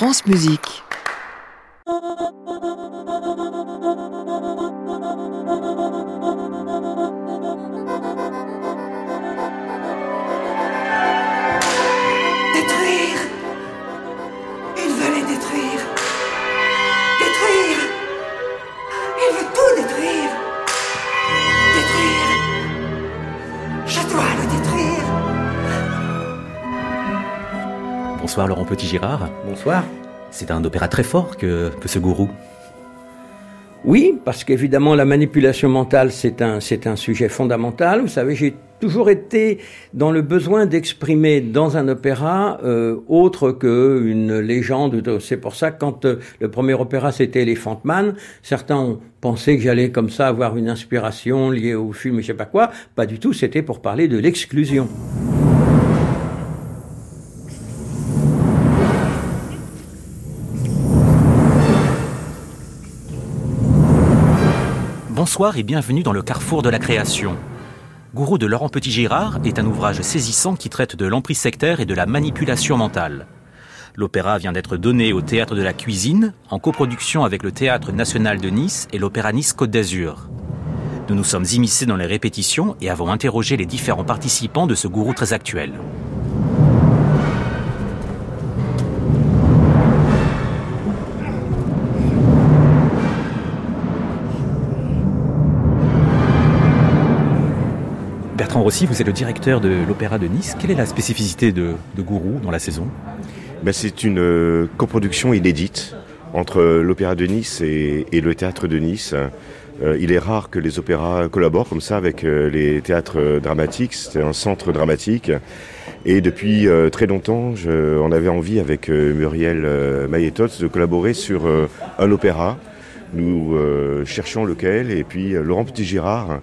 France Musique. Bonsoir Laurent Petit-Girard. Bonsoir. C'est un opéra très fort que, que ce gourou. Oui, parce qu'évidemment la manipulation mentale c'est un c'est un sujet fondamental. Vous savez, j'ai toujours été dans le besoin d'exprimer dans un opéra euh, autre que une légende. C'est pour ça que quand euh, le premier opéra c'était Elephant Man, certains ont pensé que j'allais comme ça avoir une inspiration liée au film, je sais pas quoi. Pas du tout. C'était pour parler de l'exclusion. Bonsoir et bienvenue dans le carrefour de la création. Gourou de Laurent Petit-Girard est un ouvrage saisissant qui traite de l'emprise sectaire et de la manipulation mentale. L'opéra vient d'être donné au Théâtre de la Cuisine, en coproduction avec le Théâtre National de Nice et l'Opéra Nice Côte d'Azur. Nous nous sommes immiscés dans les répétitions et avons interrogé les différents participants de ce gourou très actuel. Vous êtes le directeur de l'Opéra de Nice. Quelle est la spécificité de, de Gourou dans la saison? Ben, C'est une euh, coproduction inédite entre l'Opéra de Nice et, le Théâtre de Nice. Euh, il est rare que les opéras collaborent comme ça avec euh, les théâtres dramatiques. C'est un centre dramatique. Et depuis très longtemps, on avait envie avec Muriel Mailletot de collaborer sur un opéra. Nous euh, cherchions lequel et puis euh, Laurent Petit-Girard,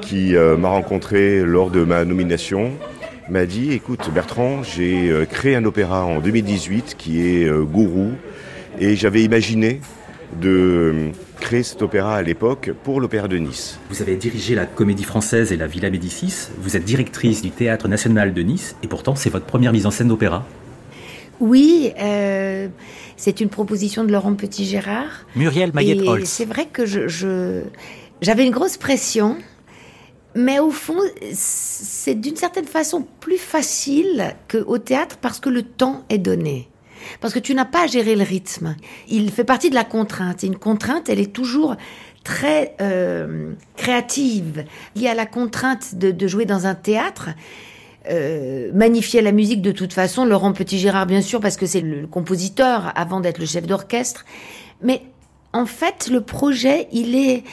qui euh, m'a rencontré lors de ma nomination, m'a dit écoute Bertrand, j'ai créé un opéra en 2018 qui est Gourou et j'avais imaginé de créer cet opéra à l'époque pour l'Opéra de Nice. Vous avez dirigé la Comédie Française et la Villa Médicis, vous êtes directrice du Théâtre National de Nice et pourtant c'est votre première mise en scène d'opéra. Oui, euh, c'est une proposition de Laurent Petit-Gérard. Muriel Mayette-Holtz. C'est vrai que je, j'avais une grosse pression, mais au fond, c'est d'une certaine façon plus facile qu'au théâtre parce que le temps est donné. Parce que tu n'as pas à gérer le rythme. Il fait partie de la contrainte. Et une contrainte, elle est toujours très euh, créative. Il y a la contrainte de, de jouer dans un théâtre euh, magnifier la musique de toute façon. Laurent Petit-Gérard, bien sûr, parce que c'est le compositeur avant d'être le chef d'orchestre. Mais en fait, le projet, il est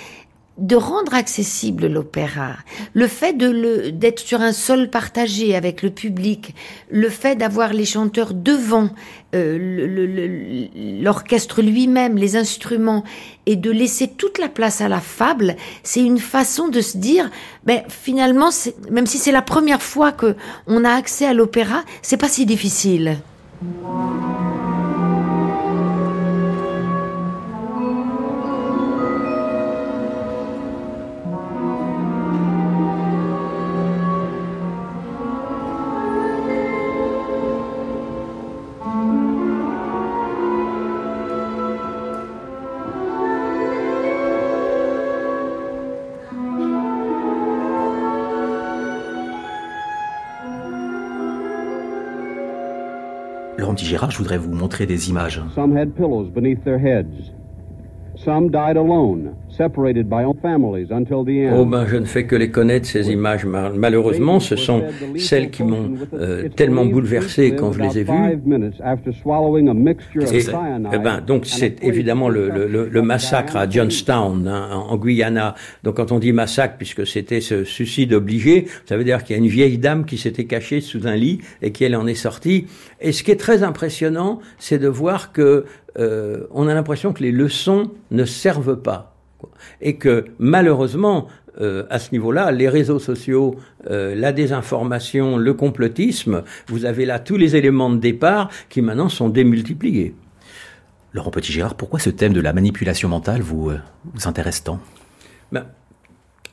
de rendre accessible l'opéra, le fait de le d'être sur un sol partagé avec le public, le fait d'avoir les chanteurs devant euh, l'orchestre lui-même, les instruments, et de laisser toute la place à la fable, c'est une façon de se dire, ben, finalement, même si c'est la première fois que on a accès à l'opéra, c'est pas si difficile. Je voudrais vous montrer des images. Some had pillows beneath their heads. Some died alone, Oh ben, je ne fais que les connaître ces images. Malheureusement, ce sont celles qui m'ont euh, tellement bouleversé quand je les ai vues. Et, eh ben, donc c'est évidemment le, le, le, massacre à Johnstown, hein, en Guyana. Donc quand on dit massacre, puisque c'était ce suicide obligé, ça veut dire qu'il y a une vieille dame qui s'était cachée sous un lit et qu'elle en est sortie. Et ce qui est très impressionnant, c'est de voir que euh, on a l'impression que les leçons ne servent pas. Et que malheureusement, euh, à ce niveau-là, les réseaux sociaux, euh, la désinformation, le complotisme, vous avez là tous les éléments de départ qui maintenant sont démultipliés. Laurent Petit-Gérard, pourquoi ce thème de la manipulation mentale vous, euh, vous intéresse tant? Ben,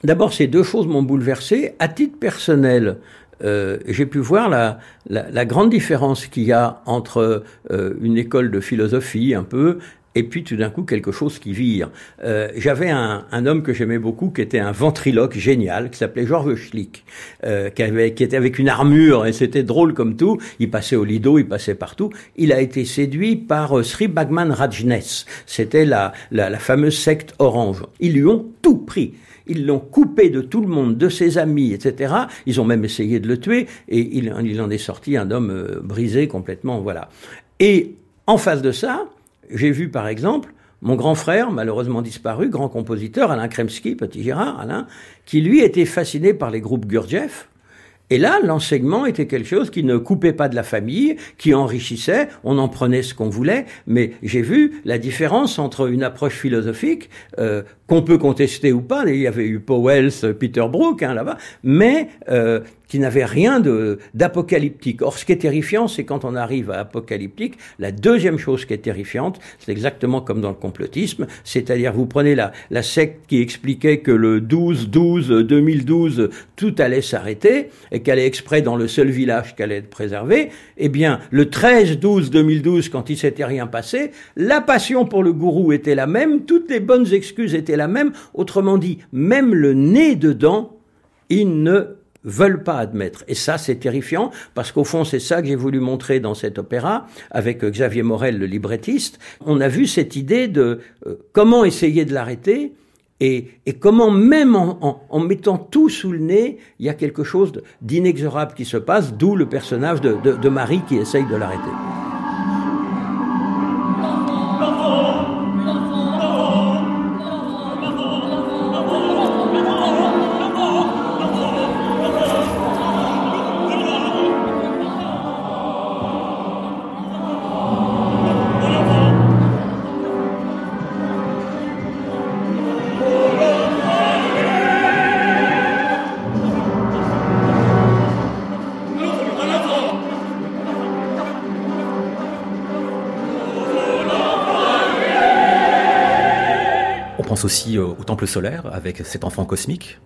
D'abord, ces deux choses m'ont bouleversé. À titre personnel, euh, j'ai pu voir la, la, la grande différence qu'il y a entre euh, une école de philosophie un peu et puis tout d'un coup quelque chose qui vire. Euh, J'avais un, homme que j'aimais beaucoup qui était un ventriloque génial qui s'appelait Georges Schlick, euh, qui, avait, qui était avec une armure et c'était drôle comme tout. Il passait au Lido, il passait partout. Il a été séduit par euh, Sri Bhagman Rajnes. C'était la, la, la fameuse secte orange. Ils lui ont tout pris. Ils l'ont coupé de tout le monde, de ses amis, etc. Ils ont même essayé de le tuer et il, il en est sorti un homme brisé complètement, voilà. Et en face de ça, j'ai vu par exemple mon grand frère, malheureusement disparu, grand compositeur, Alain Kremski, petit Gérard, Alain, qui lui était fasciné par les groupes Gurdjieff, et là, l'enseignement était quelque chose qui ne coupait pas de la famille, qui enrichissait, on en prenait ce qu'on voulait, mais j'ai vu la différence entre une approche philosophique, euh, qu'on peut contester ou pas, il y avait eu Powell, Peter Brook hein, là-bas, mais euh, qui n'avait rien d'apocalyptique. Or, ce qui est terrifiant, c'est quand on arrive à apocalyptique, la deuxième chose qui est terrifiante, c'est exactement comme dans le complotisme, c'est-à-dire vous prenez la, la secte qui expliquait que le 12-12-2012, tout allait s'arrêter, et qu'elle est exprès dans le seul village qu'elle être préservée, eh bien, le 13-12-2012, quand il s'était rien passé, la passion pour le gourou était la même, toutes les bonnes excuses étaient la même, autrement dit, même le nez dedans, il ne veulent pas admettre. Et ça, c'est terrifiant, parce qu'au fond, c'est ça que j'ai voulu montrer dans cet opéra, avec Xavier Morel, le librettiste. On a vu cette idée de euh, comment essayer de l'arrêter, et, et, comment même en, en, en, mettant tout sous le nez, il y a quelque chose d'inexorable qui se passe, d'où le personnage de, de, de Marie qui essaye de l'arrêter. Aussi au, temple solaire avec cet enfant cosmique.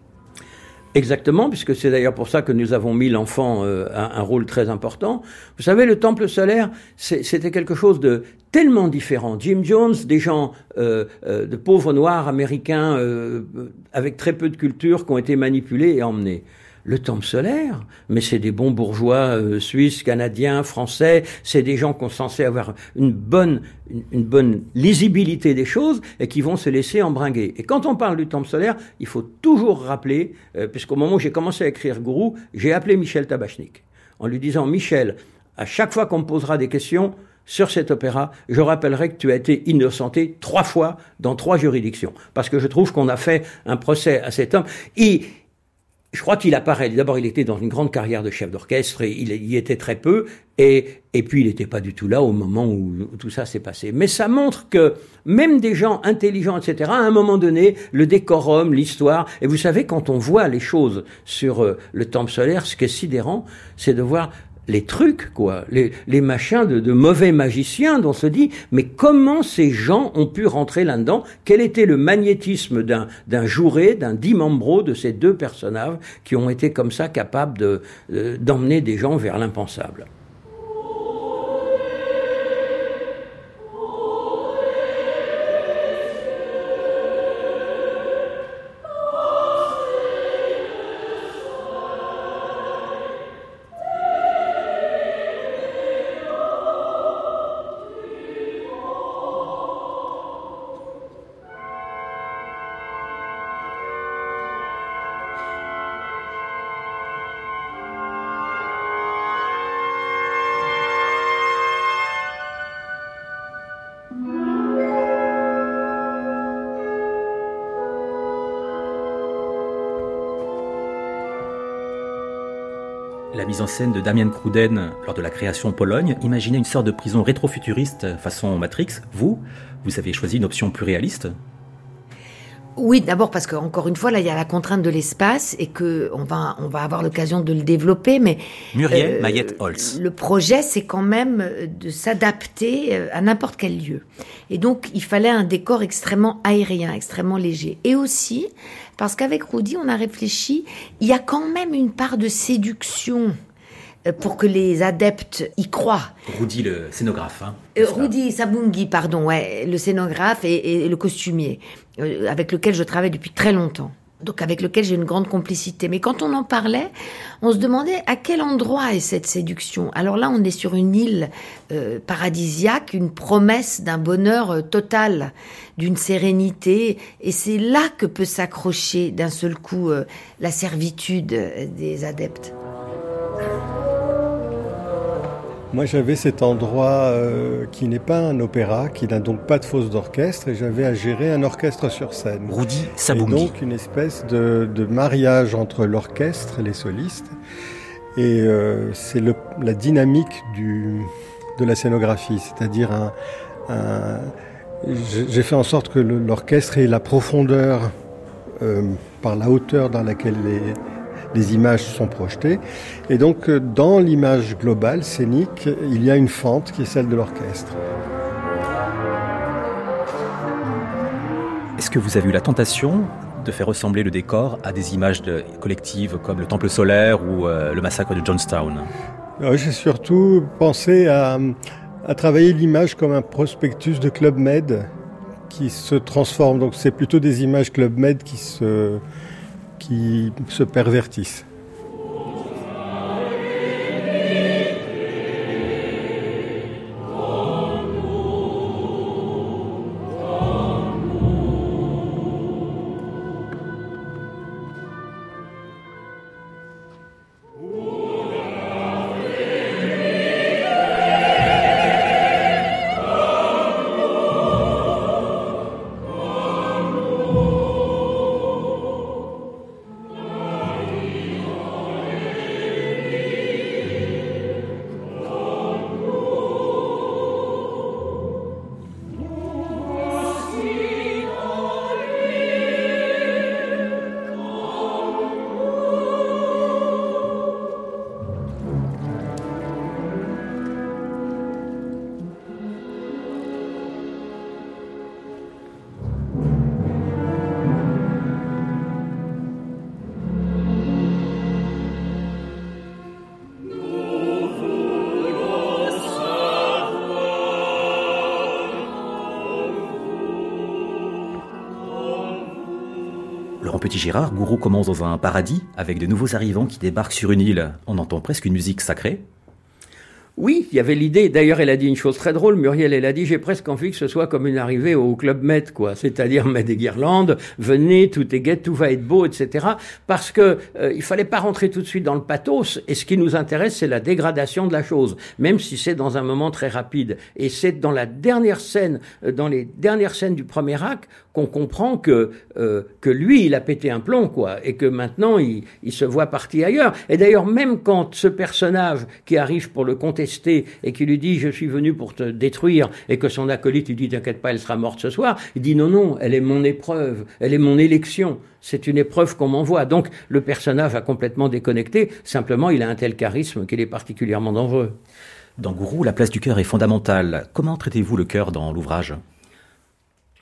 Exactement, puisque c'est d'ailleurs pour ça que nous avons mis l'enfant euh, un rôle très important. Vous savez, le temple solaire, c'était quelque chose de tellement différent. Jim Jones, des gens euh, euh, de pauvres noirs américains euh, avec très peu de culture qui ont été manipulés et emmenés le temple solaire, mais c'est des bons bourgeois euh, suisses, canadiens, français, c'est des gens qui sont censés avoir une bonne, une, bonne lisibilité des choses et qui vont se laisser embringuer. Et quand on parle du temple solaire, il faut toujours rappeler, euh, puisqu'au moment où j'ai commencé à écrire Gourou, j'ai appelé Michel Tabachnik en lui disant Michel, à chaque fois qu'on me posera des questions, sur cet opéra, je rappellerai que tu as été innocenté trois fois dans trois juridictions. Parce que je trouve qu'on a fait un procès à cet homme. Et je crois qu'il apparaît. D'abord, il était dans une grande carrière de chef d'orchestre et il y était très peu. Et, et puis, il n'était pas du tout là au moment où, tout ça s'est passé. Mais ça montre que même des gens intelligents, etc., à un moment donné, le décorum, l'histoire, et vous savez, quand on voit les choses sur euh, le temple solaire, ce qui est sidérant, c'est de voir les trucs, quoi, les, les machins de, de, mauvais magiciens dont on se dit, mais comment ces gens ont pu rentrer là-dedans? Quel était le magnétisme d'un, d'un Jouret, d'un Dimambro, de ces deux personnages qui ont été comme ça capables de, euh, d'emmener des gens vers l'impensable? La mise en scène de Damien Cruden lors de la création Pologne imaginait une sorte de prison rétrofuturiste façon Matrix. Vous, vous avez choisi une option plus réaliste Oui, d'abord parce qu'encore une fois, là, il y a la contrainte de l'espace et que on va, on va avoir l'occasion de le développer. Mais Muriel Mayette Holz. Le projet, c'est quand même de s'adapter à n'importe quel lieu. Et donc, il fallait un décor extrêmement aérien, extrêmement léger. Et aussi parce qu'avec Rudy, on a réfléchi, il y a quand même une part de séduction euh, pour que les adeptes y croient. Rudy, le scénographe. Hein, euh, Rudy Sabungi, pardon, ouais, le scénographe et, le costumier, euh, avec lequel je travaille depuis très longtemps. Donc avec lequel j'ai une grande complicité. Mais quand on en parlait, on se demandait à quel endroit est cette séduction. Alors là, on est sur une île paradisiaque, une promesse d'un bonheur total, d'une sérénité, et c'est là que peut s'accrocher d'un seul coup la servitude des adeptes. Moi, j'avais cet endroit euh, qui n'est pas un opéra, qui n'a donc pas de fosse d'orchestre, et j'avais à gérer un orchestre sur scène. Rudy Sabungi. Et donc une espèce de, mariage entre l'orchestre et les solistes. Et euh, c'est la dynamique du, de la scénographie, c'est-à-dire un, j'ai fait en sorte que l'orchestre ait la profondeur euh, par la hauteur dans laquelle les, les images sont projetées. Et donc, euh, dans l'image globale, scénique, il y a une fente qui est celle de l'orchestre. Est-ce que vous avez eu la tentation de faire ressembler le décor à des images collectives comme le Temple solaire ou euh, le massacre de Johnstown? J'ai surtout pensé à, à travailler l'image comme un prospectus de Club Med qui se transforme. Donc c'est plutôt des images Club Med qui se, qui se pervertissent. Girard, Gourou commence dans un paradis avec de nouveaux arrivants qui débarquent sur une île. On entend presque une musique sacrée. Y avait l'idée. D'ailleurs, elle a dit une chose très drôle. Muriel, elle a dit j'ai presque envie que ce soit comme une arrivée au club Med, quoi. C'est-à-dire mettre des guirlandes, venez, tout est gai, tout va être beau, etc. Parce que euh, il fallait pas rentrer tout de suite dans le pathos. Et ce qui nous intéresse, c'est la dégradation de la chose, même si c'est dans un moment très rapide. Et c'est dans la dernière scène, euh, dans les dernières scènes du premier acte, qu'on comprend que euh, que lui, il a pété un plomb, quoi, et que maintenant il se voit parti ailleurs. Et d'ailleurs, même quand ce personnage qui arrive pour le contester et qui lui dit je suis venu pour te détruire, et que son acolyte lui dit t'inquiète pas, elle sera morte ce soir, il dit non non, elle est mon épreuve, elle est mon élection. C'est une épreuve qu'on m'envoie. Donc le personnage a complètement déconnecté. Simplement, il a un tel charisme qu'il est particulièrement dangereux. Dans Gourou, la place du cœur est fondamentale. Comment traitez-vous le cœur dans l'ouvrage?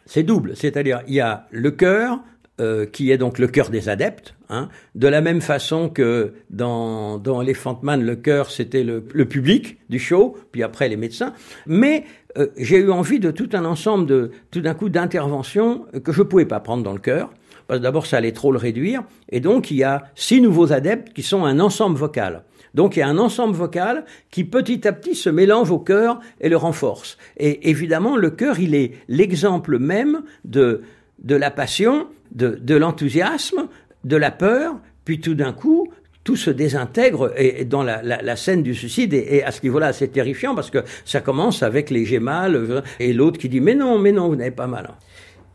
C'est double, c'est-à-dire il y a le cœur, euh, qui est donc le cœur des adeptes, hein, de la même façon que dans, dans Elephant Man, le cœur c'était le, public du show, puis après les médecins, mais euh, j'ai eu envie de tout un ensemble de, tout d'un coup, d'interventions que je pouvais pas prendre dans le cœur, parce que d'abord ça allait trop le réduire, et donc il y a six nouveaux adeptes qui sont un ensemble vocal. Donc il y a un ensemble vocal qui petit à petit se mélange au cœur et le renforce. Et évidemment, le cœur, il est l'exemple même de, de la passion, de, de l'enthousiasme, de la peur, puis tout d'un coup, tout se désintègre et, dans la, la, la, scène du suicide et, à ce niveau-là c'est terrifiant parce que ça commence avec les j'ai mal et l'autre qui dit mais non mais non vous n'avez pas mal.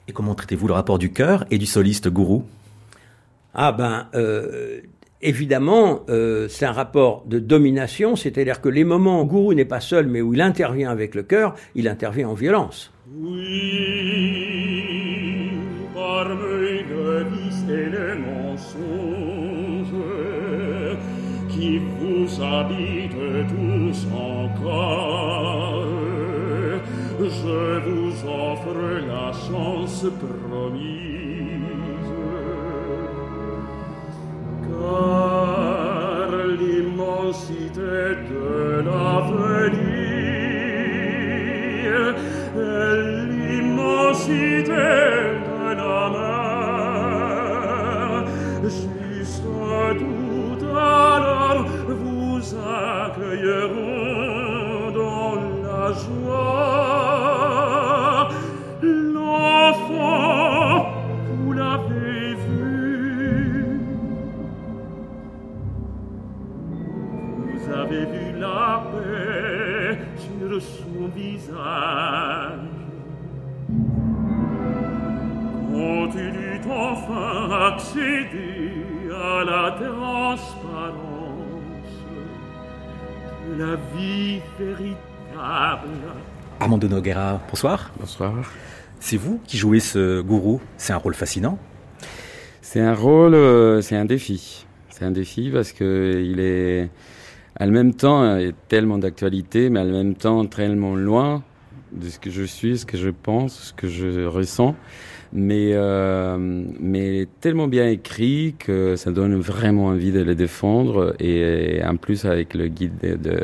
Et comment traitez-vous le rapport du cœur et du soliste gourou? Ah ben euh, Évidemment, euh, c'est un rapport de domination, c'est-à-dire que les moments où Gourou n'est pas seul, mais où il intervient avec le cœur, il intervient en violence. Oui, tous encore. Je vous offre la chance promise. Car l'immensité de l'avenir Noguera, bonsoir. Bonsoir. C'est vous qui jouez ce gourou. C'est un rôle fascinant. C'est un rôle, euh, c'est un défi. C'est un défi parce que il est, à le même temps, tellement d'actualité, mais à le même temps tellement loin de ce que je suis, ce que je pense, ce que je ressens. Mais, euh, mais tellement bien écrit que ça donne vraiment envie de le défendre. Et, en plus, avec le guide de, de,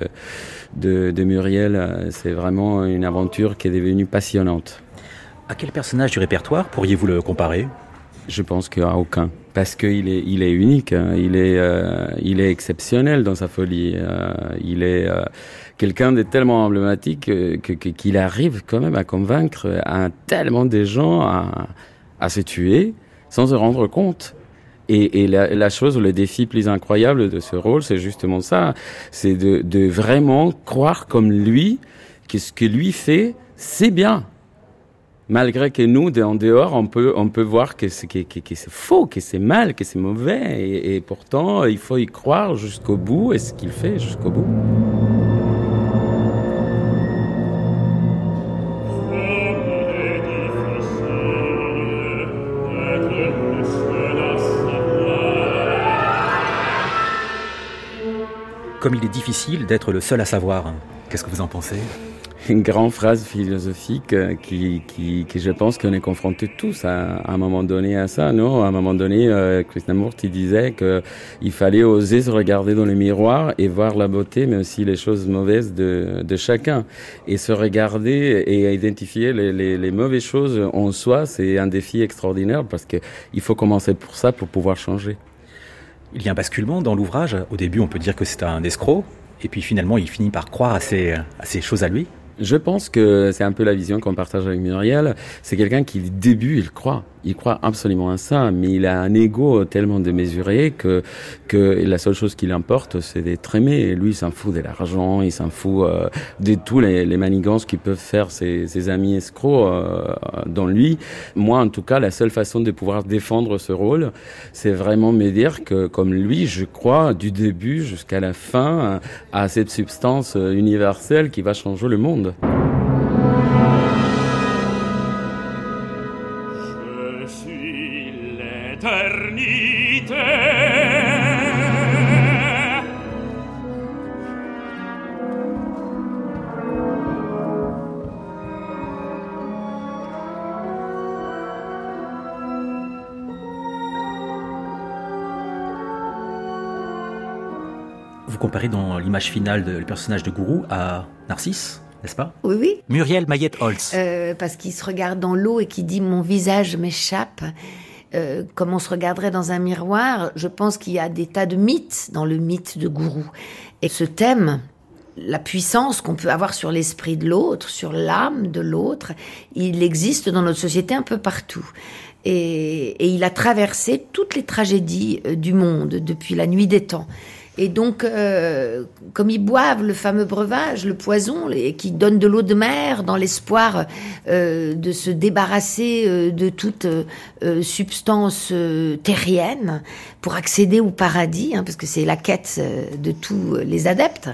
de, de Muriel, euh, c'est vraiment une aventure qui est devenue passionnante. À quel personnage du répertoire pourriez-vous le comparer? Je pense qu'à aucun. Parce qu'il est, il est unique, hein. il, est, euh, il est exceptionnel dans sa folie. Euh, il est euh, quelqu'un de tellement emblématique que, que- qu'il arrive quand même à convaincre un tellement de gens à, à se tuer sans se rendre compte. Et, et la, la chose, le défi plus incroyable de ce rôle, c'est justement ça. C'est de, de vraiment croire comme lui que ce que lui fait, c'est bien malgré que nous, en dehors, on peut, on peut voir que c'est, que, que- c'est faux, que c'est mal, que c'est mauvais. Et pourtant, il faut y croire jusqu'au bout et ce qu'il fait jusqu'au bout. Comme il est difficile d'être le seul à savoir. Qu'est-ce que vous en pensez? Une grande phrase philosophique euh, qui, qui, je pense qu'on est confrontés tous à, un moment donné à ça, non? À un moment donné, euh, Krishnamurti disait que il fallait oser se regarder dans le miroir et voir la beauté, mais aussi les choses mauvaises de, de chacun. Et se regarder et identifier les, mauvaises choses en soi, c'est un défi extraordinaire parce que il faut commencer pour ça pour pouvoir changer. Il y a un basculement dans l'ouvrage. Au début, on peut dire que c'est un escroc. Et puis finalement, il finit par croire à ces, choses à lui. Je pense que c'est un peu la vision qu'on partage avec Muriel. C'est quelqu'un qui, du début, il croit. Il croit absolument à ça, mais il a un ego tellement démesuré que, que la seule chose qui l'importe, c'est d'être aimé. Et lui, il s'en fout de l'argent, il s'en fout euh, de tous les, les manigances qui peuvent faire ses, ses amis escrocs euh, dans lui. Moi, en tout cas, la seule façon de pouvoir défendre ce rôle, c'est vraiment me dire que, comme lui, je crois du début jusqu'à la fin à cette substance euh, universelle qui va changer le monde. Vous comparez dans l'image finale de, le personnage de Gourou à Narcisse, n'est-ce pas? Oui, oui. Muriel Mayette-Holtz. Euh, parce qu'il se regarde dans l'eau et qui dit mon visage m'échappe. Euh, comme on se regarderait dans un miroir, je pense qu'il y a des tas de mythes dans le mythe de Gourou. Et ce thème, la puissance qu'on peut avoir sur l'esprit de l'autre, sur l'âme de l'autre, il existe dans notre société un peu partout. Et, et il a traversé toutes les tragédies euh, du monde depuis la nuit des temps. Et donc, euh, comme ils boivent le fameux breuvage, le poison, et qui donne de l'eau de mer dans l'espoir euh, de se débarrasser euh, de toute euh, substance euh, terrienne pour accéder au paradis, hein, parce que c'est la quête euh, de tous les adeptes.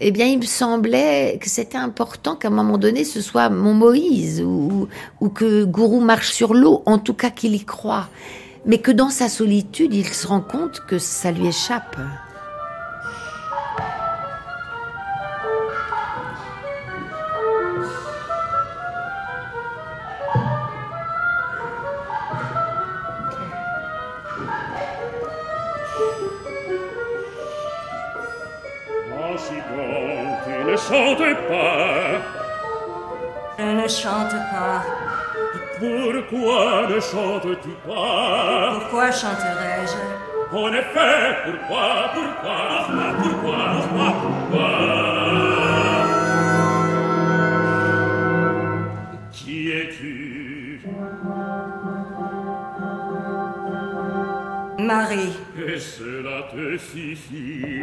Eh bien, il me semblait que c'était important qu'à un moment donné, ce soit mon Moïse ou, ou que Gourou marche sur l'eau, en tout cas qu'il y croit, mais que dans sa solitude, il se rend compte que ça lui échappe. Chante pas. Je ne chante pas. Pourquoi ne chantes-tu pas? Pourquoi chanterais-je? En effet, pourquoi, pourquoi, pourquoi, pourquoi, pourquoi Qui es-tu? Marie. Et cela te suffit?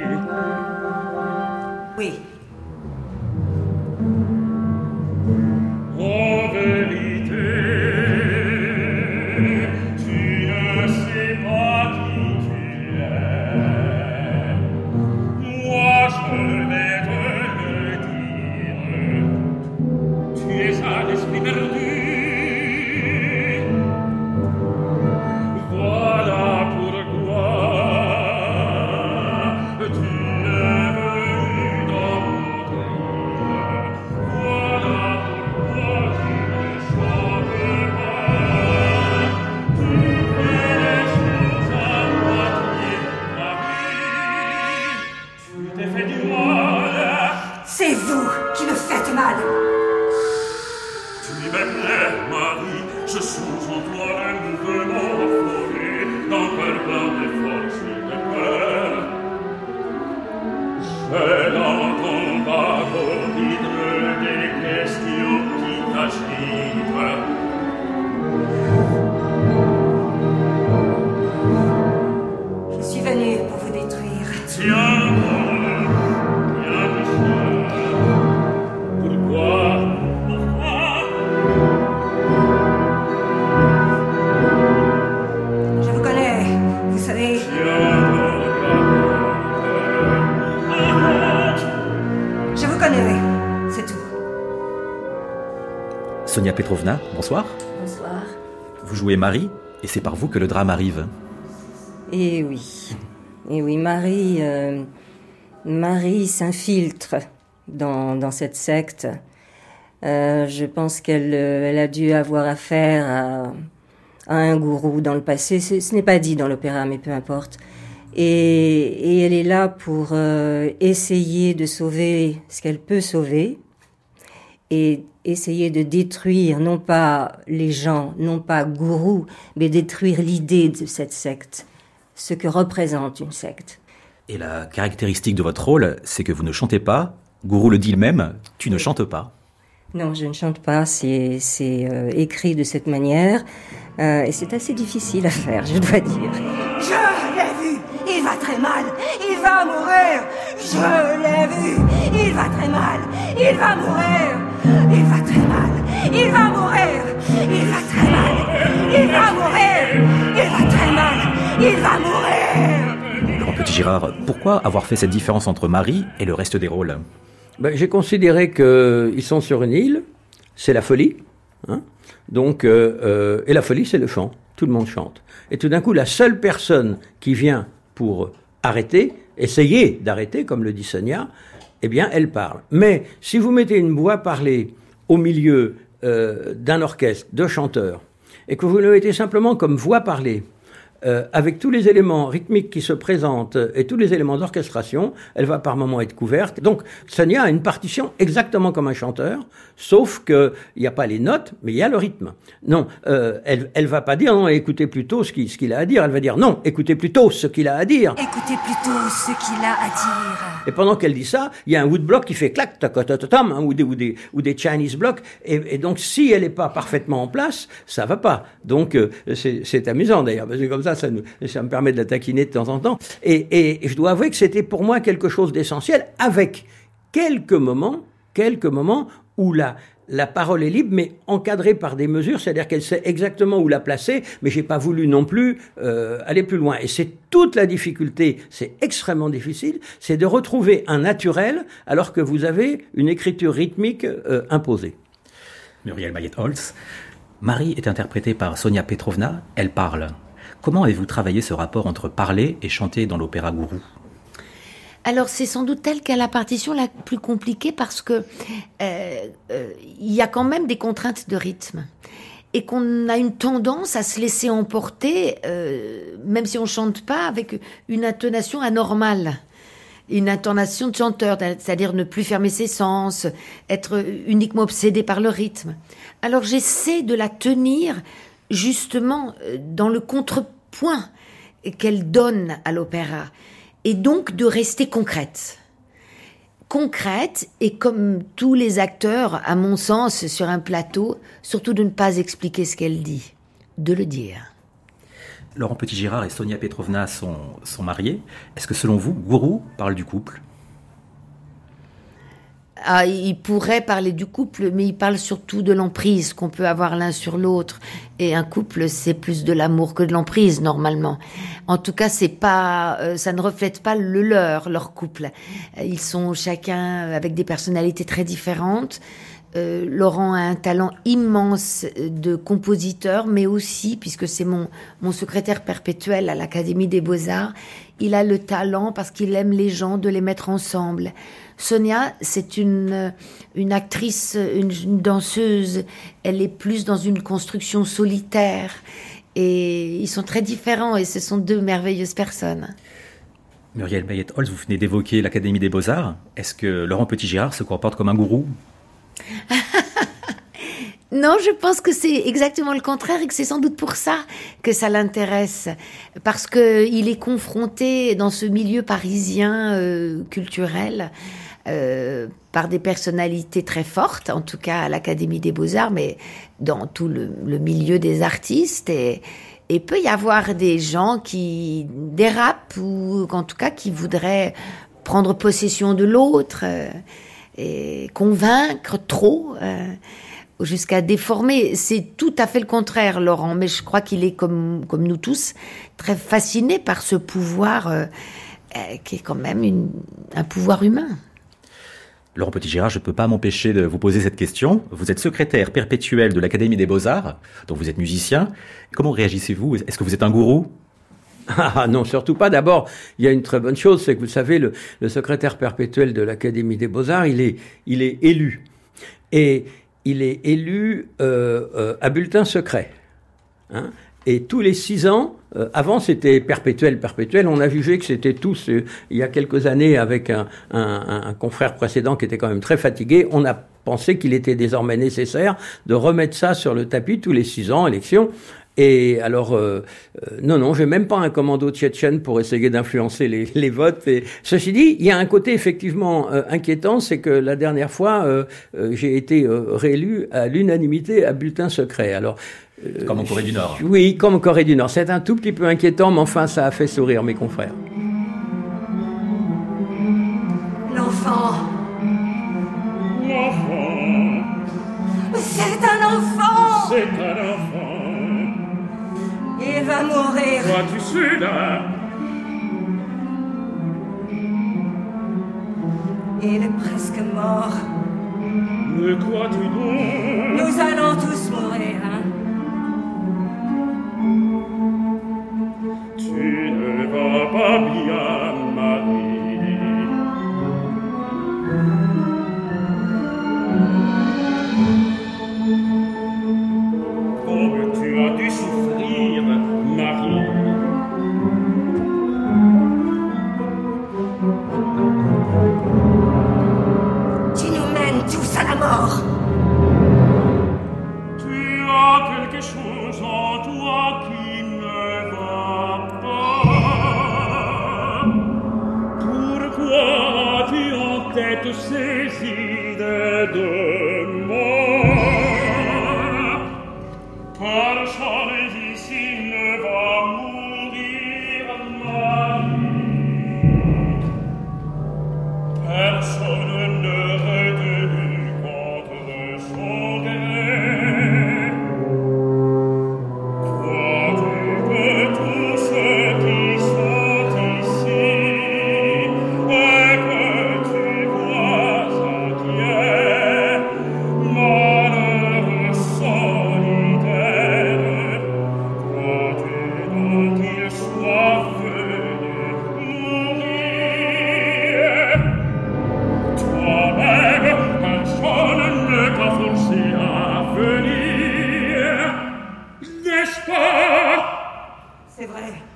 Oui. C'est par vous que le drame arrive. Et oui. Et oui, Marie, euh, Marie s'infiltre dans, dans cette secte. Euh, je pense qu'elle euh, elle a dû avoir affaire à, un gourou dans le passé. Ce, n'est pas dit dans l'opéra, mais peu importe. Et, et elle est là pour essayer de sauver ce qu'elle peut sauver et essayer de détruire non pas les gens, non pas gourou, mais détruire l'idée de cette secte, ce que représente une secte. Et la caractéristique de votre rôle, c'est que vous ne chantez pas. Gourou le dit lui-même, tu ne chantes pas. Non, je ne chante pas, c'est c'est, euh, écrit de cette manière, euh, et c'est assez difficile à faire, je dois dire. Je l'ai vu. Il va très mal. Il va mourir. Je l'ai vu. Il va très mal. Il va mourir. Il va très mal. Il va mourir. Il va très mal. Il va mourir. Il va très mal. Il va mourir. Laurent Petit-Girard, pourquoi avoir fait cette différence entre Marie et le reste des rôles? Ben, J'ai considéré qu'ils sont sur une île, c'est la folie. hein. Donc, euh, euh, et la folie, c'est le chant. Tout le monde chante. Et tout d'un coup, la seule personne qui vient pour arrêter, essayer d'arrêter, comme le dit Sonia, eh bien, elle parle. Mais si vous mettez une voix parlée au milieu euh, d'un orchestre de chanteurs, et que vous le mettez simplement comme voix parlée, euh, avec tous les éléments rythmiques qui se présentent et tous les éléments d'orchestration, elle va par moments être couverte. Donc Sonia a une partition exactement comme un chanteur, sauf que il n'y a pas les notes, mais il y a le rythme. Non, euh, elle elle va pas dire non, écoutez plutôt ce qu'il ce qu'il a à dire. Elle va dire non, écoutez plutôt ce qu'il a à dire. Écoutez plutôt ce qu'il a à dire. Et pendant qu'elle dit ça, il y a un woodblock qui fait clac, tac, tac, tac, hein, ou des, ou des, ou des Chinese blocks. Et, et donc, si elle n'est pas parfaitement en place, ça va pas. Donc, euh, c'est c'est amusant d'ailleurs, parce que comme ça, ça, me permet de la taquiner de temps en temps. Et, je dois avouer que c'était pour moi quelque chose d'essentiel, avec quelques moments, quelques moments où la, parole est libre, mais encadrée par des mesures, c'est-à-dire qu'elle sait exactement où la placer, mais j'ai pas voulu non plus euh, aller plus loin. Et c'est toute la difficulté, c'est extrêmement difficile, c'est de retrouver un naturel alors que vous avez une écriture rythmique euh, imposée. Muriel Mayette-Holtz. Marie est interprétée par Sonia Petrovna, elle parle. Comment avez-vous travaillé ce rapport entre parler et chanter dans l'opéra Gourou? Alors c'est sans doute elle qui a la partition la plus compliquée parce que euh, euh, il y a quand même des contraintes de rythme et qu'on a une tendance à se laisser emporter, euh, même si on chante pas, avec une intonation anormale. une intonation de chanteur, c'est-à-dire ne plus fermer ses sens, être uniquement obsédé par le rythme. Alors j'essaie de la tenir justement dans le contrepoint qu'elle donne à l'opéra, et donc de rester concrète. Concrète, et comme tous les acteurs, à mon sens, sur un plateau, surtout de ne pas expliquer ce qu'elle dit, de le dire. Laurent Petit-Girard et Sonia Petrovna sont, sont mariés. Est-ce que selon vous, Gourou parle du couple? Ah, il pourrait parler du couple, mais il parle surtout de l'emprise qu'on peut avoir l'un sur l'autre. Et un couple, c'est plus de l'amour que de l'emprise normalement. En tout cas, c'est pas, euh, ça ne reflète pas le leur, leur couple. Ils sont chacun avec des personnalités très différentes. Euh, Laurent a un talent immense de compositeur, mais aussi, puisque c'est mon, mon secrétaire perpétuel à l'Académie des Beaux-Arts, il a le talent, parce qu'il aime les gens, de les mettre ensemble. Sonia, c'est une, une actrice, une, danseuse, elle est plus dans une construction solitaire. Et ils sont très différents et ce sont deux merveilleuses personnes. Muriel Bayet-Holz, vous venez d'évoquer l'Académie des Beaux-Arts. Est-ce que Laurent Petit-Girard se comporte comme un gourou? Non, je pense que c'est exactement le contraire et que c'est sans doute pour ça que ça l'intéresse. Parce qu'il est confronté dans ce milieu parisien euh, culturel euh, par des personnalités très fortes, en tout cas à l'Académie des Beaux-Arts, mais dans tout le, milieu des artistes. Et, et peut y avoir des gens qui dérapent ou en tout cas qui voudraient prendre possession de l'autre. Euh, et convaincre trop euh, jusqu'à déformer. C'est tout à fait le contraire, Laurent, mais je crois qu'il est comme, comme nous tous très fasciné par ce pouvoir euh, euh, qui est quand même un pouvoir humain. Laurent Petit-Girard, je ne peux pas m'empêcher de vous poser cette question. Vous êtes secrétaire perpétuel de l'Académie des Beaux-Arts, donc vous êtes musicien. Comment réagissez-vous? Est-ce que vous êtes un gourou? Ah non, surtout pas. D'abord, il y a une très bonne chose, c'est que vous savez, le, secrétaire perpétuel de l'Académie des Beaux-Arts, il est, il est élu. Et il est élu euh, euh, à bulletin secret. Hein et tous les six ans, euh, avant c'était perpétuel, perpétuel, on a jugé que c'était tous, il y a quelques années avec un, un, un, confrère précédent qui était quand même très fatigué, on a pensé qu'il était désormais nécessaire de remettre ça sur le tapis tous les six ans, élection. Et alors, euh, euh, non, non, j'ai même pas un commando tchétchène pour essayer d'influencer les, les, votes. Et ceci dit, il y a un côté effectivement euh, inquiétant, c'est que la dernière fois, j'ai été réélu à l'unanimité à bulletin secret. Alors, comme en Corée du Nord. Oui, comme en Corée du Nord. C'est un tout petit peu inquiétant, mais enfin, ça a fait sourire mes confrères. L'enfant. L'enfant. C'est un enfant. C'est un enfant. Il va mourir. Vois-tu cela Il est presque mort. Me crois-tu donc vai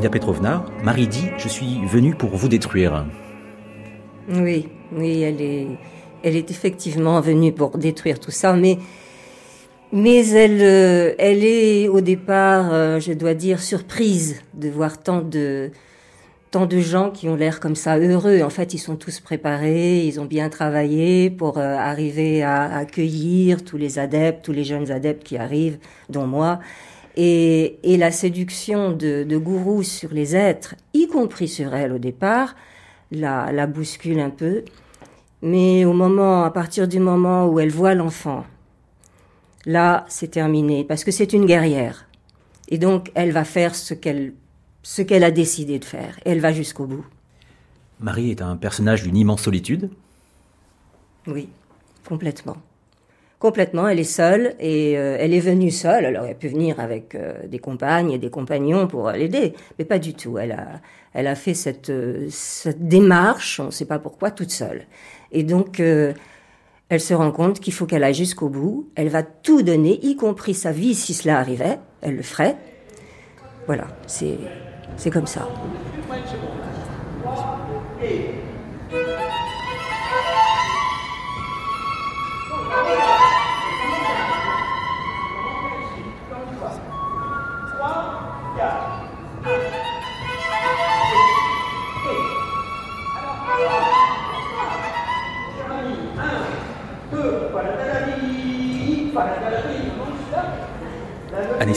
Sonia Petrovna, Marie dit Je suis venue pour vous détruire. Oui, oui, elle est, elle est effectivement venue pour détruire tout ça, mais, mais elle, euh, elle est au départ, euh, je dois dire, surprise de voir tant de, tant de gens qui ont l'air comme ça heureux. En fait, ils sont tous préparés, ils ont bien travaillé pour euh, arriver à accueillir tous les adeptes, tous les jeunes adeptes qui arrivent, dont moi. Et, et la séduction de, de gourou sur les êtres, y compris sur elle au départ, la, la bouscule un peu. Mais au moment, à partir du moment où elle voit l'enfant, là, c'est terminé, parce que c'est une guerrière. Et donc, elle va faire ce qu'elle, ce qu'elle a décidé de faire. Et elle va jusqu'au bout. Marie est un personnage d'une immense solitude? Oui, complètement. Complètement, elle est seule et euh, elle est venue seule. Alors elle peut venir avec euh, des compagnes et des compagnons pour l'aider, mais pas du tout. Elle a, elle a fait cette, euh, cette démarche, on ne sait pas pourquoi, toute seule. Et donc, euh, elle se rend compte qu'il faut qu'elle aille jusqu'au bout. Elle va tout donner, y compris sa vie, si cela arrivait. Elle le ferait. Voilà, c'est comme ça.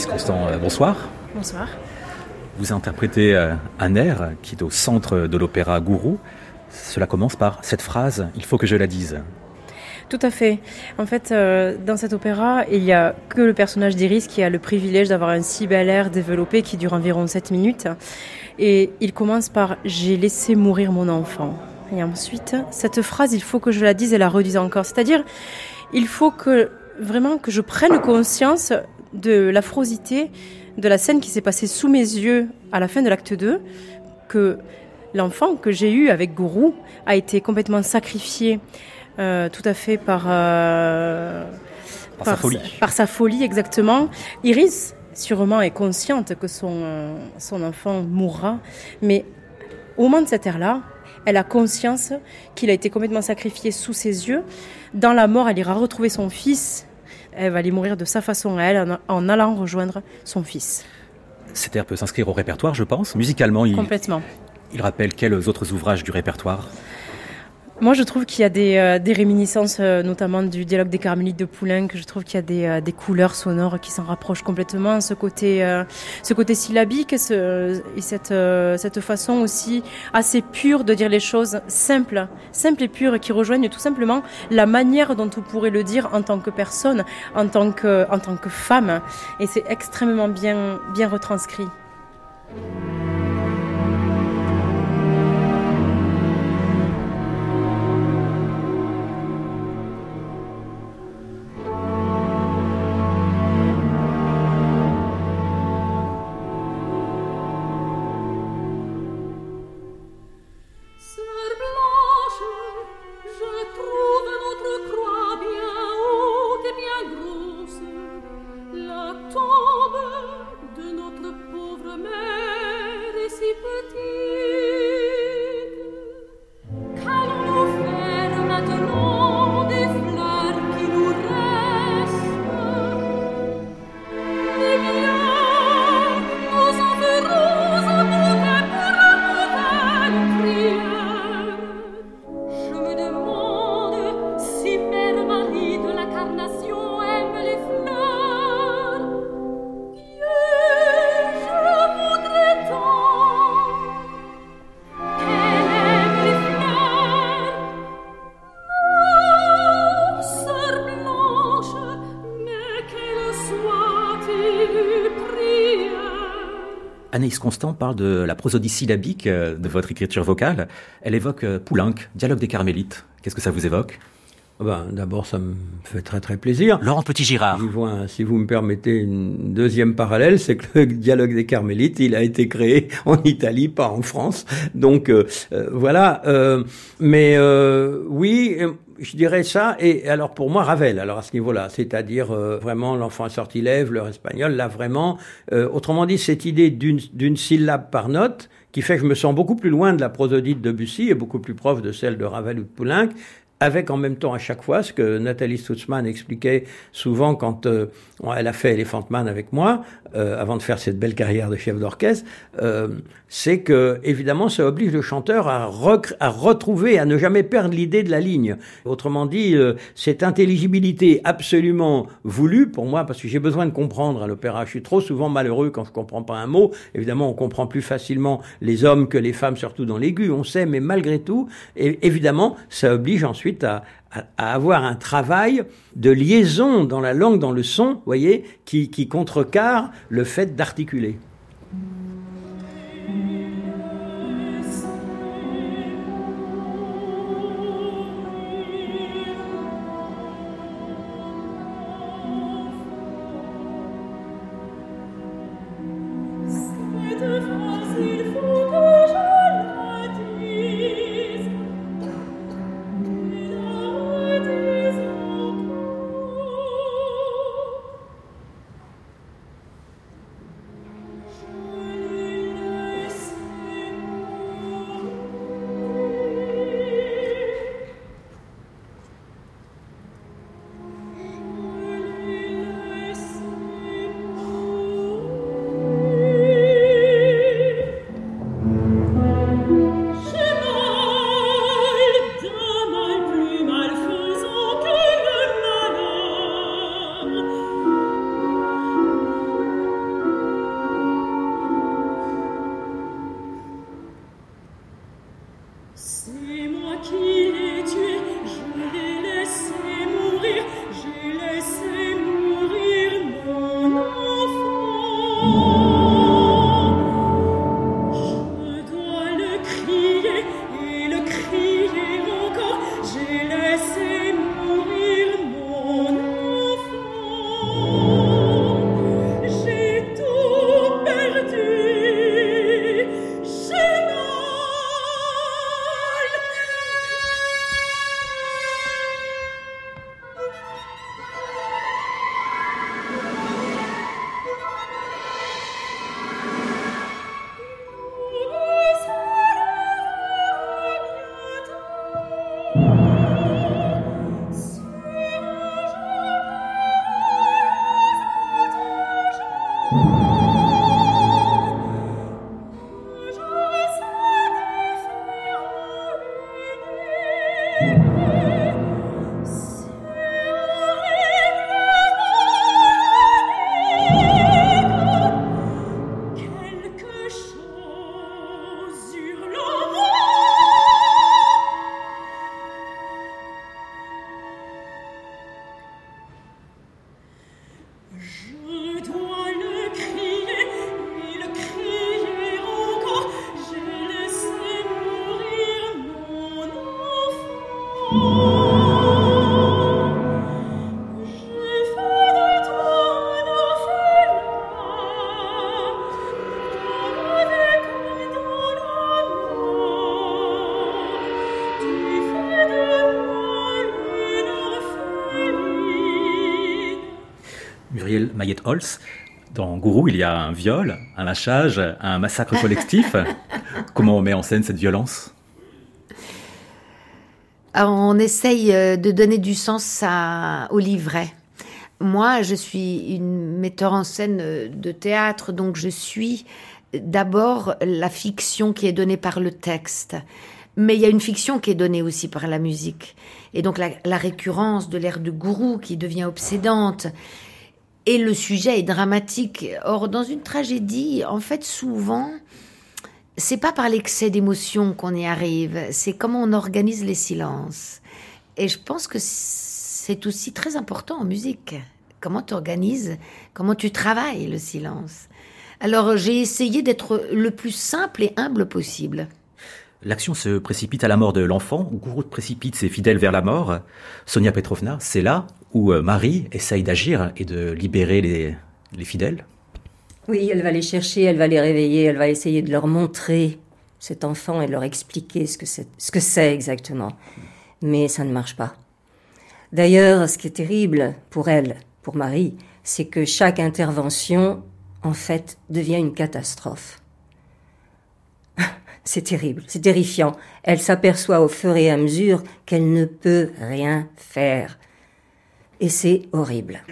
Constant, euh, bonsoir. Bonsoir. Vous interprétez euh, un air qui est au centre de l'opéra Gourou. Cela commence par cette phrase Il faut que je la dise. Tout à fait. En fait, euh, dans cet opéra, il n'y a que le personnage d'Iris qui a le privilège d'avoir un si bel air développé qui dure environ 7 minutes. Et il commence par J'ai laissé mourir mon enfant. Et ensuite, cette phrase, il faut que je la dise et la redise encore. C'est-à-dire, il faut que vraiment que je prenne conscience de l'affrosité de la scène qui s'est passée sous mes yeux à la fin de l'acte 2, que l'enfant que j'ai eu avec Gourou a été complètement sacrifié euh, tout à fait par, euh, Par sa folie. Par sa folie, exactement. Iris, sûrement, est consciente que son, euh, son enfant mourra, mais au moment de cette ère-là, elle a conscience qu'il a été complètement sacrifié sous ses yeux. Dans la mort, elle ira retrouver son fils. Elle va aller mourir de sa façon à elle en, en allant rejoindre son fils. Cet air peut s'inscrire au répertoire, je pense. Musicalement, il, Complètement. il rappelle quels autres ouvrages du répertoire? Moi, je trouve qu'il y a des, euh, réminiscences, euh, notamment du dialogue des Carmélites de Poulenc. que Je trouve qu'il y a des, euh, des couleurs sonores qui s'en rapprochent complètement. Ce côté, ce côté syllabique et cette, cette façon aussi assez pure de dire les choses simples, simples et pures, qui rejoignent tout simplement la manière dont on pourrait le dire en tant que personne, en tant que, en tant que femme. Et c'est extrêmement bien, bien retranscrit. Constant parle de la prosodie syllabique euh, de votre écriture vocale. Elle évoque euh, Poulenc, dialogue des Carmélites. Qu'est-ce que ça vous évoque? Ben, D'abord, ça me fait très très plaisir. Laurent Petit-Girard. Si vous me permettez une deuxième parallèle, c'est que le dialogue des Carmélites, il a été créé en Italie, pas en France. Donc euh, euh, voilà. euh, mais euh, oui, euh, je dirais ça. Et alors pour moi, Ravel. Alors à ce niveau-là, c'est-à-dire euh, vraiment l'enfant à sortilève, l'heure espagnole, là vraiment. euh, autrement dit, cette idée d'une d'une syllabe par note qui fait que je me sens beaucoup plus loin de la prosodie de Debussy et beaucoup plus proche de celle de Ravel ou de Poulenc, avec en même temps à chaque fois ce que Nathalie Stutzmann expliquait souvent quand euh, elle a fait Elephant Man avec moi, euh, avant de faire cette belle carrière de chef d'orchestre, euh, c'est que évidemment ça oblige le chanteur à, à retrouver, à ne jamais perdre l'idée de la ligne. Autrement dit, euh, cette intelligibilité absolument voulue pour moi, parce que j'ai besoin de comprendre à l'opéra. Je suis trop souvent malheureux quand je comprends pas un mot. Évidemment, on comprend plus facilement les hommes que les femmes, surtout dans l'aigu, on sait, mais malgré tout, et évidemment, ça oblige ensuite à, à- avoir un travail de liaison dans la langue, dans le son, voyez, qui, qui contrecarre le fait d'articuler. C'est moi Muriel Mayette-Holz. Dans Gourou, il y a un viol, un lâchage, un massacre collectif. Comment on met en scène cette violence? Alors, on essaye euh, de donner du sens à- au livret. Moi, je suis une metteur en scène euh, de théâtre, donc je suis d'abord la fiction qui est donnée par le texte. Mais il y a une fiction qui est donnée aussi par la musique. Et donc la, la récurrence de l'air de gourou qui devient obsédante. Et le sujet est dramatique. Or, dans une tragédie, en fait, souvent, c'est pas par l'excès d'émotion qu'on y arrive, c'est comment on organise les silences. Et je pense que c'est aussi très important en musique. Comment tu organises, comment tu travailles le silence. Alors j'ai essayé d'être le plus simple et humble possible. L'action se précipite à la mort de l'enfant, Gourou précipite ses fidèles vers la mort. Sonia Petrovna, c'est là où euh, Marie essaye d'agir et de libérer les, les fidèles. Oui, elle va les chercher, elle va les réveiller, elle va essayer de leur montrer cet enfant et de leur expliquer ce que c'est, ce que c'est exactement. Mais ça ne marche pas. D'ailleurs, ce qui est terrible pour elle, pour Marie, c'est que chaque intervention, en fait, devient une catastrophe. C'est terrible, c'est terrifiant. Elle s'aperçoit au fur et à mesure qu'elle ne peut rien faire. Et c'est horrible.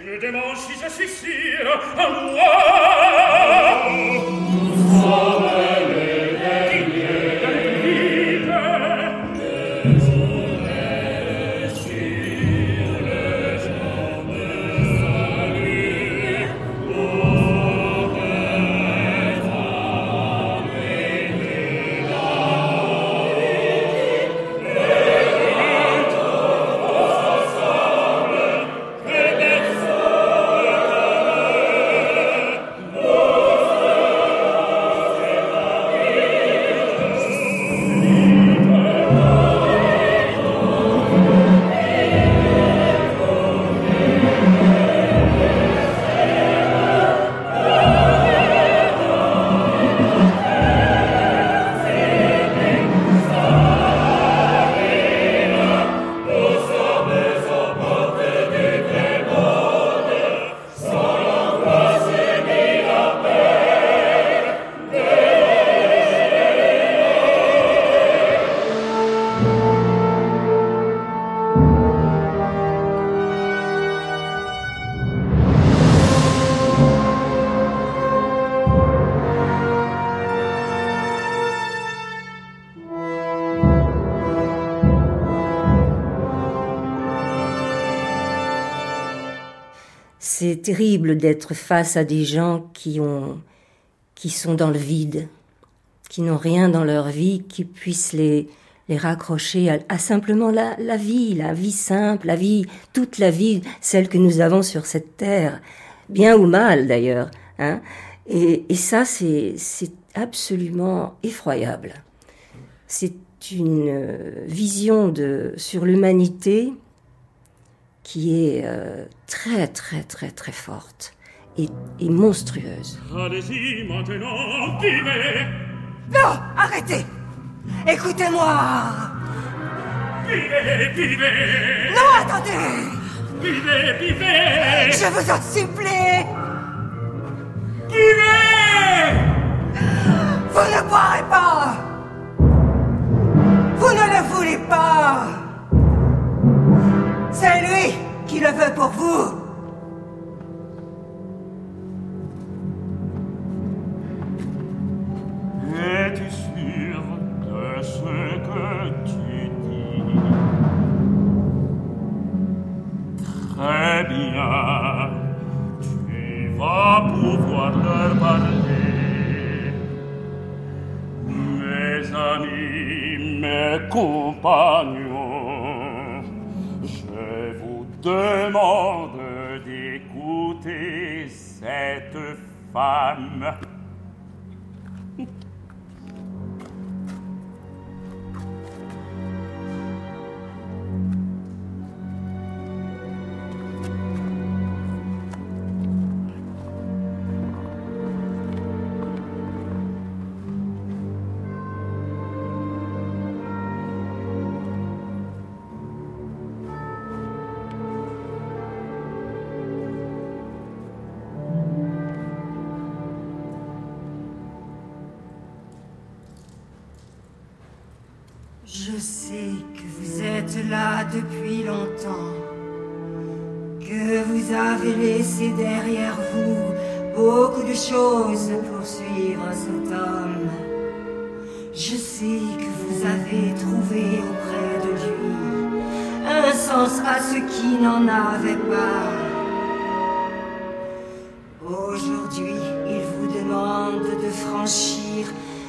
Terrible d'être face à des gens qui ont, qui sont dans le vide, qui n'ont rien dans leur vie, qui puissent les, les raccrocher à, simplement la, la vie, la vie simple, la vie, toute la vie, celle que nous avons sur cette terre, bien ou mal d'ailleurs. Hein. Et, et ça, c'est c'est absolument effroyable. C'est une euh, vision de, sur l'humanité qui est euh, très très très très forte et, et monstrueuse. Allez-y maintenant, vivez. Non, arrêtez. Écoutez-moi. Vivez, vivez. Non, attendez. Vivez, vivez. Je vous en supplie. Vivez. Vous ne boirez pas le veut pour vous femme.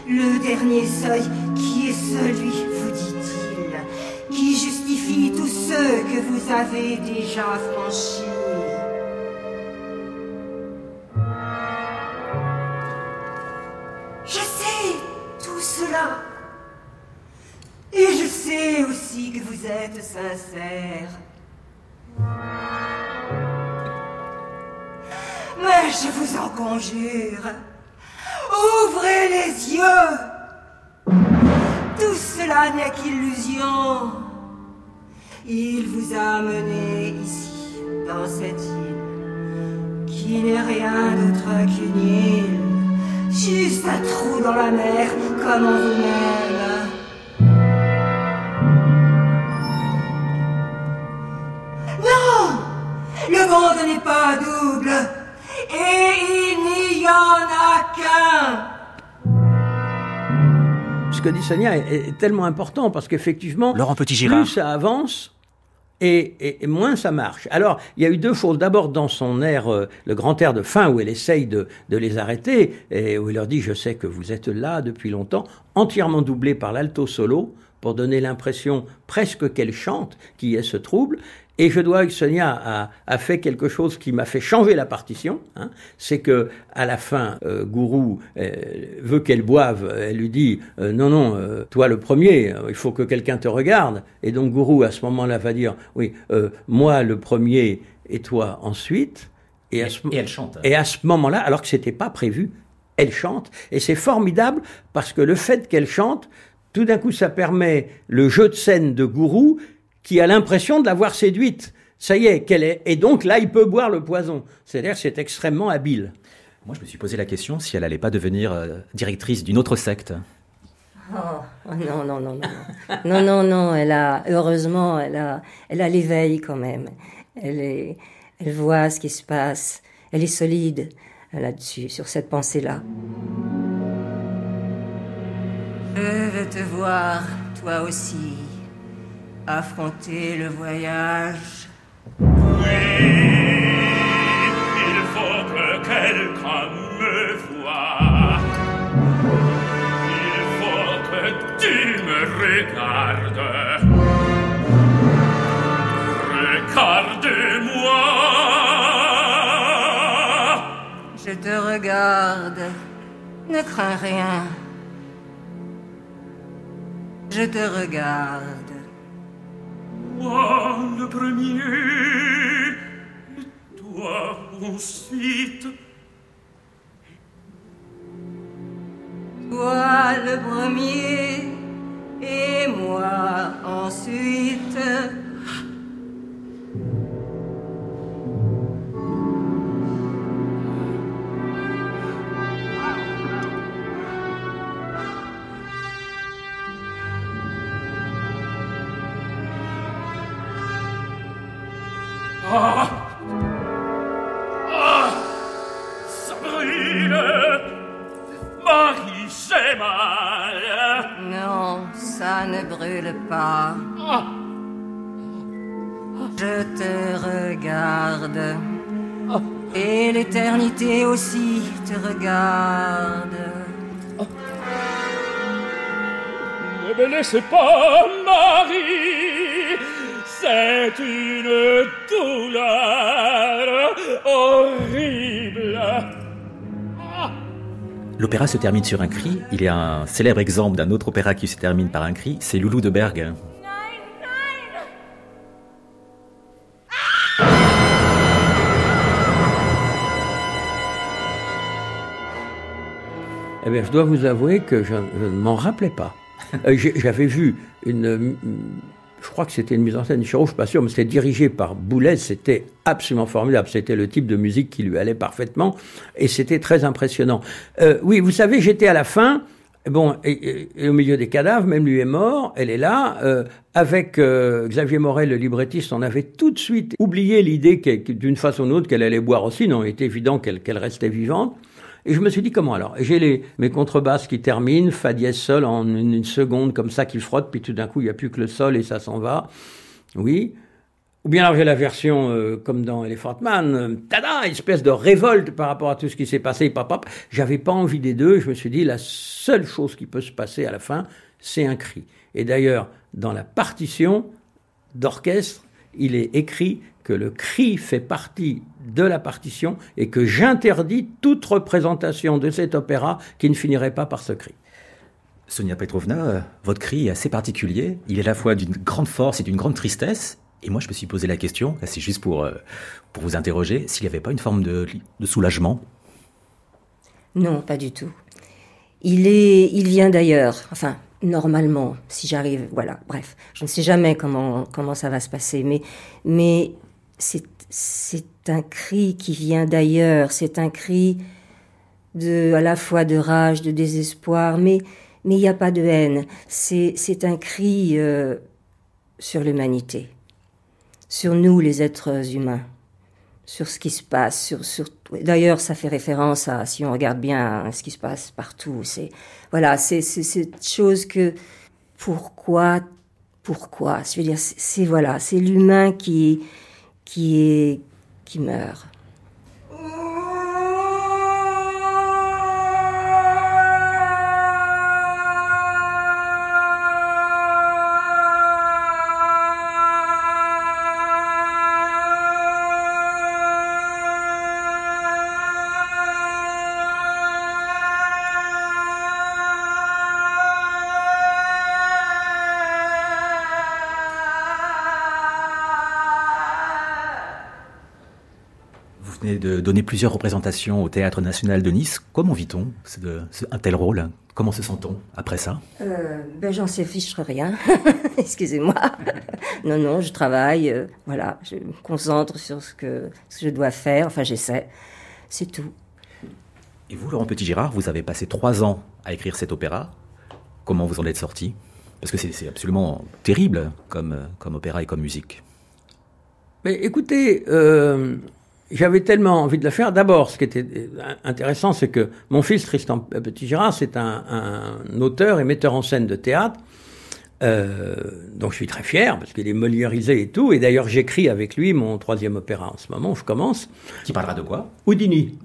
Le dernier seuil qui est celui, vous dit-il, qui justifie tous ceux que vous avez déjà franchis. Je sais tout cela. aussi que vous êtes sincère. Mais je vous en conjure, ouvrez les yeux. Tout cela n'est qu'illusion. Il vous a mené ici, dans cette île, qui n'est rien d'autre qu'une île, juste un trou dans la mer, comme en vous-même. Non Le monde n'est pas double, et il n'y en a qu'un. Ce que dit Sonia est, est tellement important parce qu'effectivement, Laurent Petit-Girard. plus ça avance, et, et- et moins ça marche. Alors, il y a eu deux choses. D'abord, dans son air, euh, le grand air de fin, où elle essaye de, de les arrêter, et où il leur dit Je sais que vous êtes là depuis longtemps, entièrement doublé par l'alto solo, pour donner l'impression presque qu'elle chante, qu'il y ait ce trouble. Et je dois que Sonia a, a fait quelque chose qui m'a fait changer la partition. hein. C'est que à la fin, euh, Gourou euh, veut qu'elle boive. Elle lui dit euh, non non, euh, toi le premier, euh, il faut que quelqu'un te regarde. Et donc Gourou à ce moment-là va dire oui, euh, moi le premier et toi ensuite. Et, à ce, et elle chante. Et à ce moment-là, alors que c'était pas prévu, elle chante. Et c'est formidable parce que le fait qu'elle chante, tout d'un coup, ça permet le jeu de scène de Gourou qui a l'impression de l'avoir séduite. Ça y est, qu'elle est. Et donc là, il peut boire le poison. C'est-à-dire que c'est extrêmement habile. Moi, je me suis posé la question si elle allait pas devenir euh, directrice d'une autre secte. Oh, oh, non, non, non, non. Non, non, non, elle a, heureusement, elle a, elle a l'éveil quand même. Elle est, elle voit ce qui se passe. Elle est solide là-dessus, sur cette pensée-là. Je veux te voir, toi aussi, affronter le voyage. Il faut que quelqu'un me voie. Il faut que tu me regardes. Regarde-moi. Je te regarde, ne crains rien. Je te regarde. Moi le premier, et toi ensuite. Toi le premier et moi ensuite. Je te regarde. Et l'éternité aussi te regarde. Ne me laissez pas, Marie C'est une douleur horrible L'opéra se termine sur un cri. Il y a un célèbre exemple d'un autre opéra qui se termine par un cri. C'est Loulou de Bergue. Eh bien, je dois vous avouer que je, je ne m'en rappelais pas. Euh, J'avais vu une. Je crois que c'était une mise en scène de Chiro, je suis pas sûr, mais c'était dirigé par Boulez. C'était absolument formidable. C'était le type de musique qui lui allait parfaitement. Et c'était très impressionnant. Euh, oui, vous savez, j'étais à la fin. Bon, au milieu des cadavres, même lui est mort, elle est là. Euh, avec euh, Xavier Morel, le librettiste, on avait tout de suite oublié l'idée d'une façon ou d'une autre qu'elle allait boire aussi. Non, il était évident qu'elle restait vivante. Et je me suis dit comment alors? J'ai les mes contrebasses qui terminent, fa dièse sol en une, seconde comme ça qui frotte, puis tout d'un coup il n'y a plus que le sol et ça s'en va. Oui. Ou bien alors j'ai la version euh, comme dans Elephant Man, euh, tada, espèce de révolte par rapport à tout ce qui s'est passé, pop, pop. J'avais pas envie des deux. Je me suis dit la seule chose qui peut se passer à la fin, c'est un cri. Et d'ailleurs dans la partition d'orchestre, il est écrit que le cri fait partie de la partition et que j'interdis toute représentation de cet opéra qui ne finirait pas par ce cri. Sonia Petrovna, euh, votre cri est assez particulier. Il est à la fois d'une grande force et d'une grande tristesse. Et moi, je me suis posé la question, c'est juste pour, euh, pour vous interroger, s'il n'y avait pas une forme de, de soulagement? Non, pas du tout. Il est, il vient d'ailleurs. Enfin, normalement, si j'arrive, voilà. Bref, je ne sais jamais comment comment ça va se passer, mais mais c'est un cri qui vient d'ailleurs. C'est un cri de à la fois de rage, de désespoir, mais il n'y a pas de haine. C'est un cri euh, sur l'humanité, sur nous les êtres humains sur ce qui se passe. Sur, sur... D'ailleurs, ça fait référence à, si on regarde bien, ce qui se passe partout. C'est voilà, c'est cette chose que pourquoi, pourquoi? Je veux dire, c'est- voilà, c'est l'humain qui qui meurt. Donner plusieurs représentations au Théâtre National de Nice. Comment vit-on un tel rôle? Comment se sent-on après ça? Euh, ben j'en sais fiche rien. Excusez-moi. non, non, je travaille. euh, voilà, je me concentre sur ce que, ce que je dois faire. Enfin, j'essaie. C'est tout. Et vous, Laurent Petit-Girard, vous avez passé trois ans à écrire cet opéra. Comment vous en êtes sorti? Parce que c'est absolument terrible comme, comme opéra et comme musique. Mais écoutez, euh, j'avais tellement envie de le faire. D'abord, ce qui était intéressant, c'est que mon fils Tristan Petit-Girard, c'est un, un auteur et metteur en scène de théâtre. Euh, donc je suis très fier parce qu'il est moliérisé et tout. Et d'ailleurs, j'écris avec lui mon troisième opéra en ce moment. Je commence. Qui parlera de quoi? Houdini.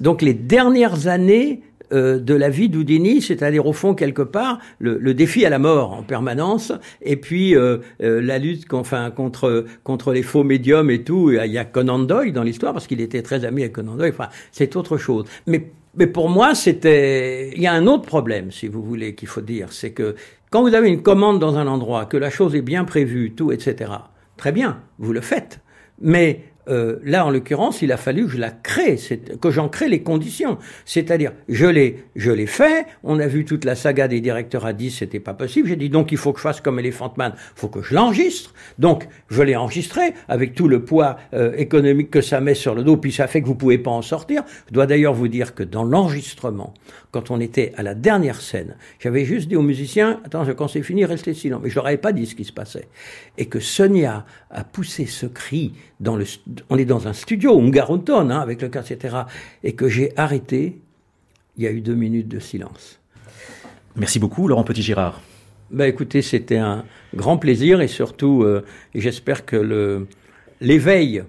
Donc les dernières années euh, de la vie d'Houdini, c'est-à-dire au fond quelque part le, le défi à la mort en permanence, et puis euh, euh, la lutte enfin, contre contre les faux médiums et tout. Il y a Conan Doyle dans l'histoire parce qu'il était très ami avec Conan Doyle. Enfin, c'est autre chose. Mais mais pour moi, c'était. Il y a un autre problème, si vous voulez, qu'il faut dire, c'est que quand vous avez une commande dans un endroit, que la chose est bien prévue, tout, etc. Très bien, vous le faites. Mais euh, là, en l'occurrence, il a fallu que je la crée, que j'en crée les conditions. C'est-à-dire, je l'ai, je l'ai fait. On a vu toute la saga des directeurs à 10, c'était pas possible. J'ai dit donc il faut que je fasse comme Elephant Man, faut que je l'enregistre. Donc je l'ai enregistré avec tout le poids euh, économique que ça met sur le dos, puis ça fait que vous pouvez pas en sortir. Je dois d'ailleurs vous dire que dans l'enregistrement, quand on était à la dernière scène, j'avais juste dit aux musiciens attends, quand c'est fini, restez silents. Mais je leur avais pas dit ce qui se passait. Et que Sonia a poussé ce cri dans le, st- on est dans un studio, Ungaronton, hein, avec le cas, etc. Et que j'ai arrêté, il y a eu deux minutes de silence. Merci beaucoup, Laurent Petit-Girard. Ben écoutez, c'était un grand plaisir et surtout, euh, j'espère que le l'éveil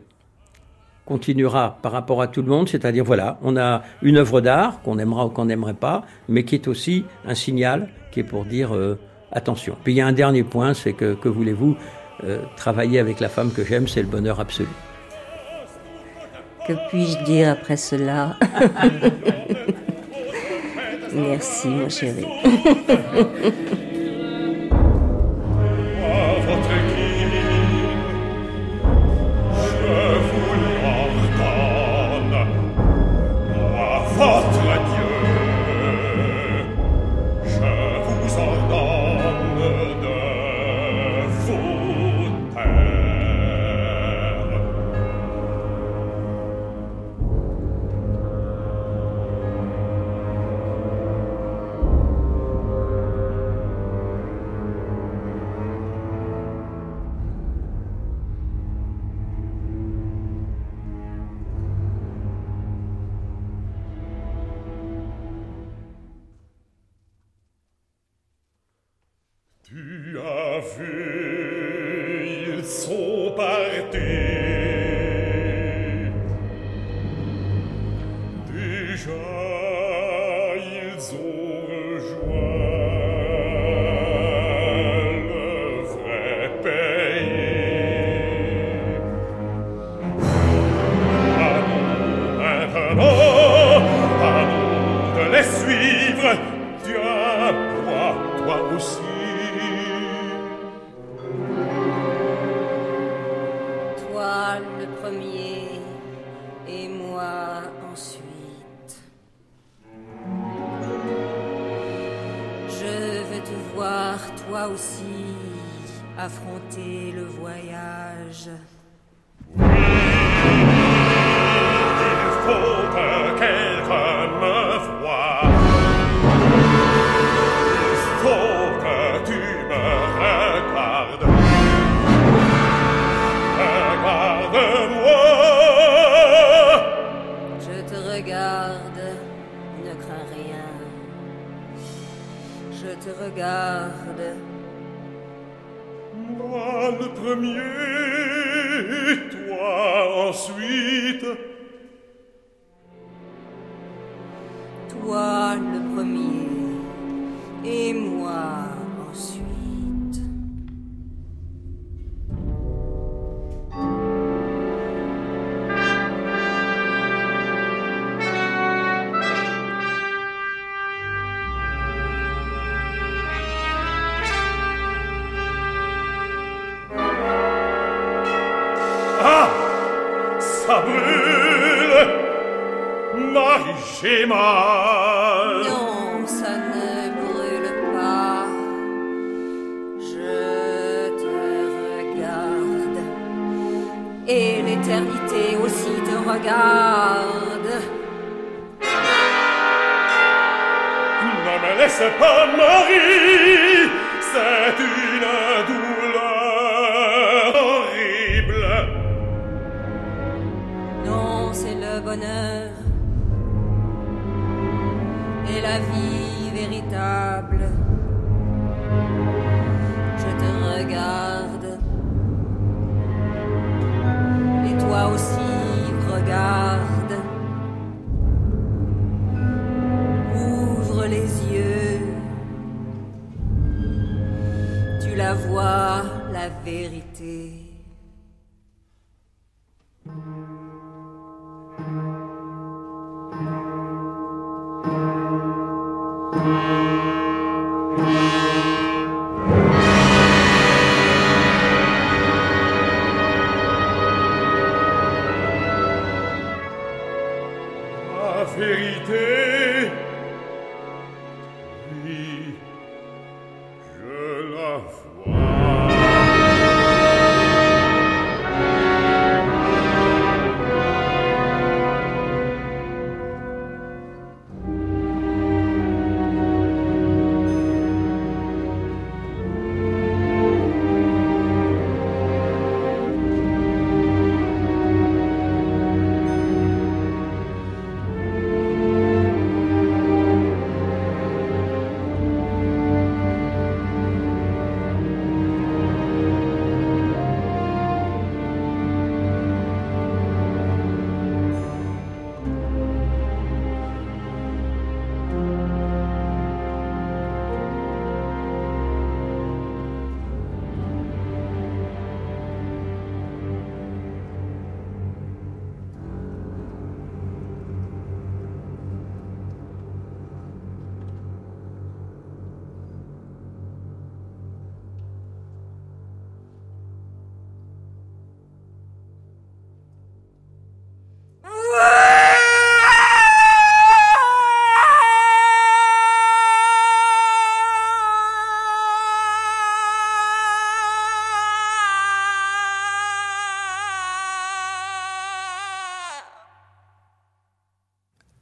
continuera par rapport à tout le monde, c'est-à-dire voilà, on a une œuvre d'art qu'on aimera ou qu'on n'aimerait pas, mais qui est aussi un signal qui est pour dire euh, attention. Puis il y a un dernier point, c'est que que voulez-vous euh, travailler avec la femme que j'aime, c'est le bonheur absolu. Que puis-je dire après cela Merci, mon chéri. Toi le premier et moi ensuite.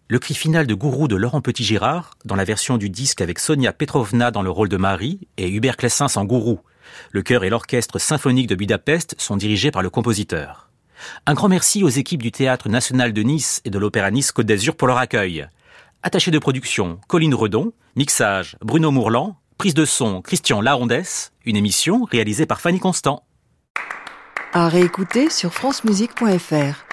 Le cri final de Gourou de Laurent Petit-Girard, dans la version du disque avec Sonia Petrovna dans le rôle de Marie et Hubert Clessins en Gourou. Le chœur et l'orchestre symphonique de Budapest sont dirigés par le compositeur. Un grand merci aux équipes du Théâtre National de Nice et de l'Opéra Nice Côte d'Azur pour leur accueil. Attaché de production, Colline Redon, mixage, Bruno Mourlan, prise de son, Christian Lahondès, une émission réalisée par Fanny Constant. À réécouter sur francemusique.fr.